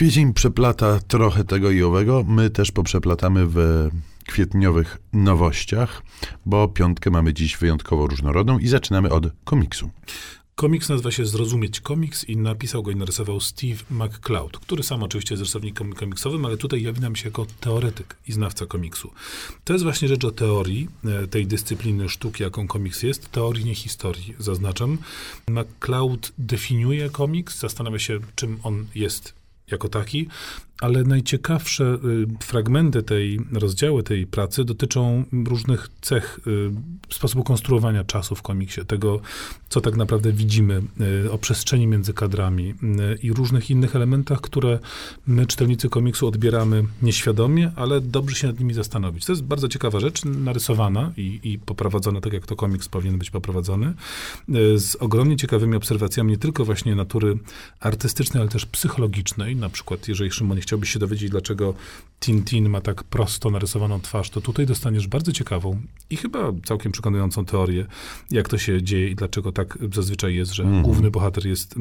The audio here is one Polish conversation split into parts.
Kwiecień przeplata trochę tego i owego. My też poprzeplatamy w kwietniowych nowościach, bo piątkę mamy dziś wyjątkowo różnorodną i zaczynamy od komiksu. Komiks nazywa się Zrozumieć Komiks i napisał go i narysował Steve McCloud, który sam oczywiście jest rysownikiem komiksowym, ale tutaj jawi nam się jako teoretyk i znawca komiksu. To jest właśnie rzecz o teorii e, tej dyscypliny sztuki, jaką komiks jest, teorii, nie historii, zaznaczam. McCloud definiuje komiks, zastanawia się, czym on jest jako taki, ale najciekawsze y, fragmenty tej, rozdziały tej pracy dotyczą różnych cech y, sposobu konstruowania czasu w komiksie, tego, co tak naprawdę widzimy, y, o przestrzeni między kadrami i różnych innych elementach, które my, czytelnicy komiksu, odbieramy nieświadomie, ale dobrze się nad nimi zastanowić. To jest bardzo ciekawa rzecz, narysowana i, i poprowadzona tak, jak to komiks powinien być poprowadzony, z ogromnie ciekawymi obserwacjami nie tylko właśnie natury artystycznej, ale też psychologicznej. Na przykład, jeżeli Szymon nie chciałbyś się dowiedzieć, dlaczego Tintin ma tak prosto narysowaną twarz, to tutaj dostaniesz bardzo ciekawą i chyba całkiem przekonującą teorię, jak to się dzieje i dlaczego tak zazwyczaj jest, że mm. główny bohater jest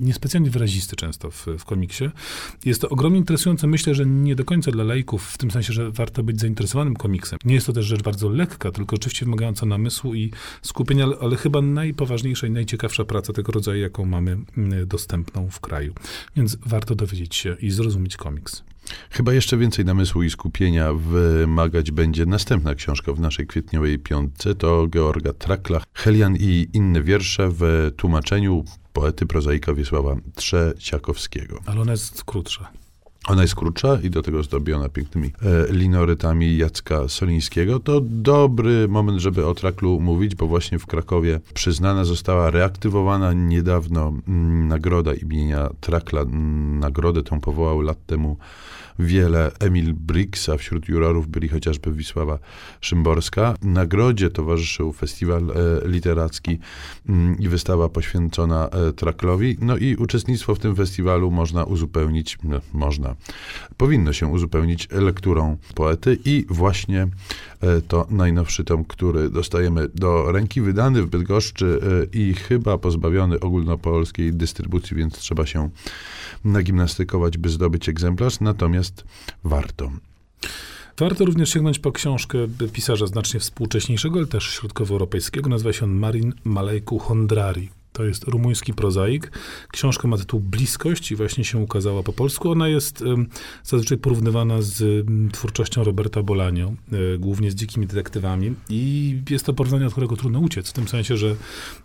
niespecjalnie wyrazisty często w, w komiksie. Jest to ogromnie interesujące. Myślę, że nie do końca dla lejków, w tym sensie, że warto być zainteresowanym komiksem. Nie jest to też rzecz bardzo lekka, tylko oczywiście wymagająca namysłu i skupienia, ale, ale chyba najpoważniejsza i najciekawsza praca tego rodzaju, jaką mamy dostępną w kraju. Więc warto dowiedzieć się i zrozumieć komiks. Chyba jeszcze więcej namysłu i skupienia wymagać będzie następna książka w naszej kwietniowej piątce. To Georga Trakla, Helian i inne wiersze w tłumaczeniu poety prozaika Wiesława Trzeciakowskiego. Ale ona jest krótsza. Ona jest krótsza i do tego zdobiona pięknymi e, linorytami Jacka Solińskiego. To dobry moment, żeby o Traklu mówić, bo właśnie w Krakowie przyznana została reaktywowana niedawno m, mm, nagroda imienia Trakla. Nagrodę tą powołał lat temu wiele Emil Briggs, a wśród jurorów byli chociażby Wisława Szymborska. Nagrodzie towarzyszył festiwal e, literacki mm, i wystawa poświęcona e, Traklowi. No i uczestnictwo w tym festiwalu można uzupełnić, no, powinno się uzupełnić lekturą poety i właśnie e, to najnowszy tom, który dostajemy do ręki, wydany w Bydgoszczy i chyba pozbawiony ogólnopolskiej dystrybucji, więc trzeba się nagimnastykować, by zdobyć egzemplarz, natomiast warto. Warto również sięgnąć po książkę pisarza znacznie współcześniejszego, ale też środkowoeuropejskiego. Nazywa się on Marin Malejku Hondrari. To jest rumuński prozaik. Książka ma tytuł Bliskość i właśnie się ukazała po polsku. Ona jest zazwyczaj porównywana z twórczością Roberta Bolanio, e, głównie z dzikimi detektywami. I jest to porównanie, od którego trudno uciec, w tym sensie, że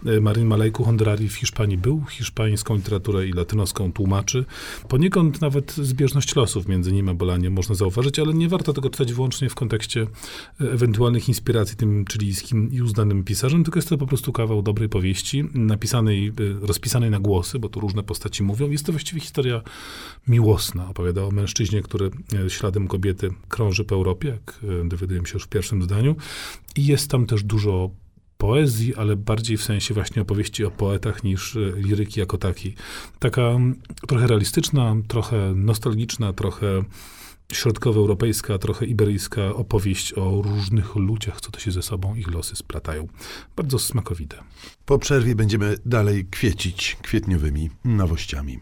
e, Marin Malejku Hondrari w Hiszpanii był, hiszpańską literaturę i latynoską tłumaczy. Poniekąd nawet zbieżność losów między nim a Bolanio można zauważyć, ale nie warto tego czytać wyłącznie w kontekście e, ewentualnych inspiracji tym chilijskim i uznanym pisarzem, tylko jest to po prostu kawał dobrej powieści, napisany napisanej, y, rozpisanej na głosy, bo tu różne postaci mówią. Jest to właściwie historia miłosna. Opowiada o mężczyźnie, który y, śladem kobiety krąży po Europie, jak y, dowiadujemy się już w pierwszym zdaniu. I jest tam też dużo poezji, ale bardziej w sensie właśnie opowieści o poetach niż liryki jako takiej. Taka mm, trochę realistyczna, trochę nostalgiczna, trochę środkowoeuropejska, trochę iberyjska opowieść o różnych ludziach, co to się ze sobą ich losy splatają. Bardzo smakowite. Po przerwie będziemy dalej kwiecić kwietniowymi nowościami.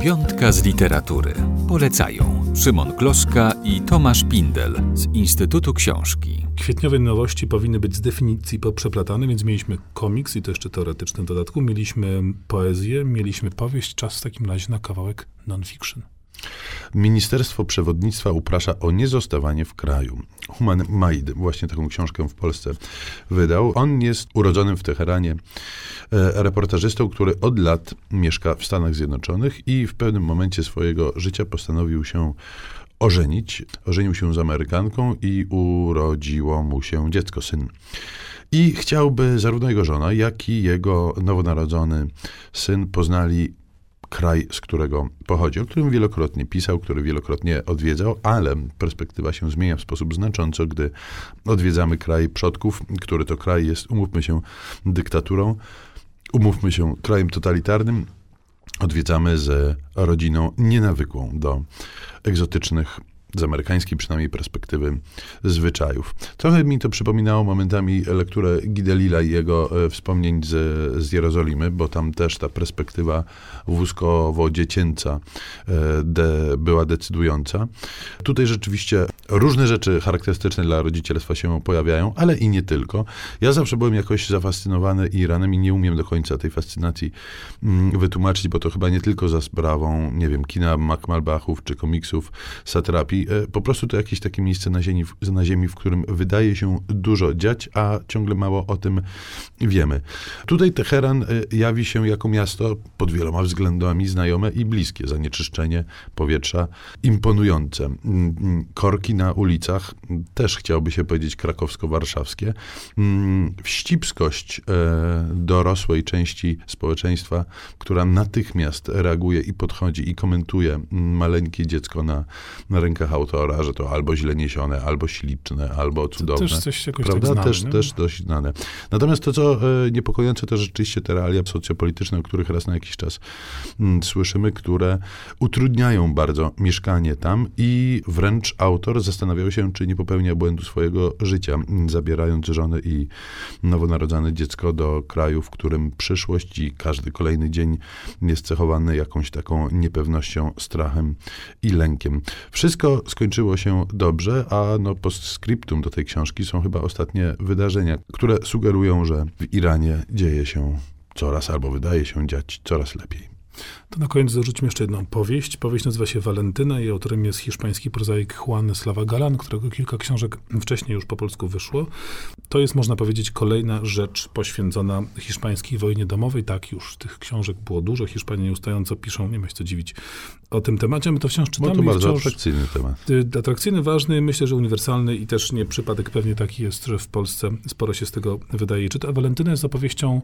Piątka z literatury. Polecają Szymon Gloszka i Tomasz Pindel z Instytutu Książki. Kwietniowe nowości powinny być z definicji poprzeplatane, więc mieliśmy komiks i to jeszcze teoretyczny dodatku, mieliśmy poezję, mieliśmy powieść, czas w takim razie na kawałek non-fiction. Ministerstwo Przewodnictwa uprasza o niezostawanie w kraju. Human Maid właśnie taką książkę w Polsce wydał. On jest urodzonym w Teheranie e, reportażystą, który od lat mieszka w Stanach Zjednoczonych i w pewnym momencie swojego życia postanowił się ożenić. Ożenił się z Amerykanką i urodziło mu się dziecko, syn. I chciałby zarówno jego żona, jak i jego nowonarodzony syn poznali kraj, z którego pochodzi, o którym wielokrotnie pisał, który wielokrotnie odwiedzał, ale perspektywa się zmienia w sposób znacząco, gdy odwiedzamy kraj przodków, który to kraj jest, umówmy się, dyktaturą, umówmy się, krajem totalitarnym. Odwiedzamy z rodziną nienawykłą do egzotycznych z amerykańskiej przynajmniej perspektywy zwyczajów. Trochę mi to przypominało momentami lekturę Gidelila i jego e, wspomnień z, z Jerozolimy, bo tam też ta perspektywa wózkowo-dziecięca e, de, była decydująca. Tutaj rzeczywiście różne rzeczy charakterystyczne dla rodzicielstwa się pojawiają, ale i nie tylko. Ja zawsze byłem jakoś zafascynowany Iranem i nie umiem do końca tej fascynacji mm, wytłumaczyć, bo to chyba nie tylko za sprawą, nie wiem, kina Makmalbachów czy komiksów satrapii. E, po prostu to jakieś takie miejsce na ziemi, na ziemi, w którym wydaje się dużo dziać, a ciągle mało o tym wiemy. Tutaj Teheran e, jawi się jako miasto pod wieloma względami znajome i bliskie. Zanieczyszczenie powietrza imponujące. Mm, mm, korki na ulicach, też chciałoby się powiedzieć krakowsko-warszawskie. Mm, wścibskość e, dorosłej części społeczeństwa, która natychmiast reaguje i podchodzi i komentuje maleńkie dziecko na, na rękach autora, że to albo źle niesione, albo śliczne, albo cudowne. To też coś jakoś Prawda? tak znane, też, nie? też dość znane. Natomiast to, co e, niepokojące, to rzeczywiście te realia socjopolityczne, o których raz na jakiś czas mm, słyszymy, które utrudniają bardzo mieszkanie tam i wręcz autor zastanawiał się, czy nie popełnia błędu swojego życia, m, zabierając żony i nowonarodzone dziecko do kraju, w którym przyszłość i każdy kolejny dzień jest cechowany jakąś taką niepewnością, strachem i lękiem. Wszystko skończyło się dobrze, a no postscriptum do tej książki są chyba ostatnie wydarzenia, które sugerują, że w Iranie dzieje się coraz albo wydaje się dziać coraz lepiej. To na koniec dorzućmy jeszcze jedną powieść. Powieść nazywa się Walentyna i autorem jest hiszpański prozaik Juan Slava Galan, którego kilka książek wcześniej już po polsku wyszło. To jest, można powiedzieć, kolejna rzecz poświęcona hiszpańskiej wojnie domowej. Tak, już tych książek było dużo. Hiszpanie nieustająco piszą, nie ma się co dziwić, o tym temacie. My to wciąż Bo czytamy to i bardzo wciąż... atrakcyjny temat. Y, Atrakcyjny, ważny, myślę, że uniwersalny i też nie przypadek pewnie taki jest, że w Polsce sporo się z tego wydaje. Czyta Walentyna jest opowieścią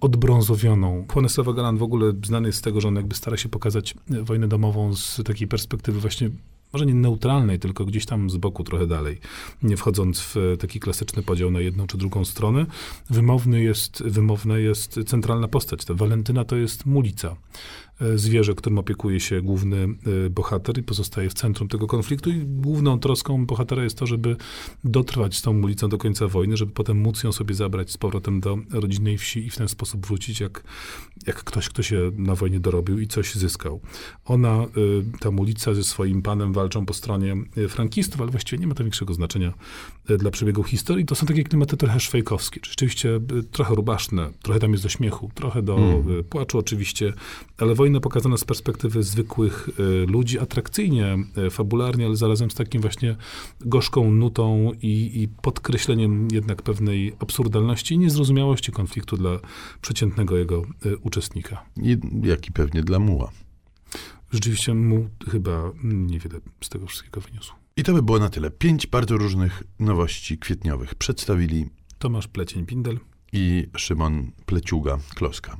odbrązowioną. Juan Galan w ogóle znany jest z tego, że on jakby stara się pokazać y, wojnę domową z takiej perspektywy właśnie może nie neutralnej, tylko gdzieś tam z boku trochę dalej, nie wchodząc w e, taki klasyczny podział na jedną czy drugą stronę. Wymowny jest, wymowna jest centralna postać. Ta Walentyna to jest mulica. E, Zwierzę, którym opiekuje się główny e, bohater i pozostaje w centrum tego konfliktu i główną troską bohatera jest to, żeby dotrwać z tą mulicą do końca wojny, żeby potem móc ją sobie zabrać z powrotem do rodzinnej wsi i w ten sposób wrócić jak, jak ktoś, kto się na wojnie dorobił i coś zyskał. Ona, ta mulica ze swoim panem walczą po stronie y, frankistów, ale właściwie nie ma to większego znaczenia y, dla przebiegu historii. To są takie klimaty trochę szwejkowskie, rzeczywiście y, trochę rubaszne, trochę tam jest do śmiechu, trochę do Mm. płaczu oczywiście, ale wojna pokazana z perspektywy zwykłych ludzi, atrakcyjnie, fabularnie, ale zarazem z takim właśnie gorzką nutą i, i podkreśleniem jednak pewnej absurdalności i niezrozumiałości konfliktu dla przeciętnego jego uczestnika. I, jak i pewnie dla muła. Rzeczywiście mu chyba niewiele z tego wszystkiego wyniósł. I to by było na tyle. Pięć bardzo różnych nowości kwietniowych przedstawili Tomasz Plecień-Pindel. i Szymon Pleciuga Kloska.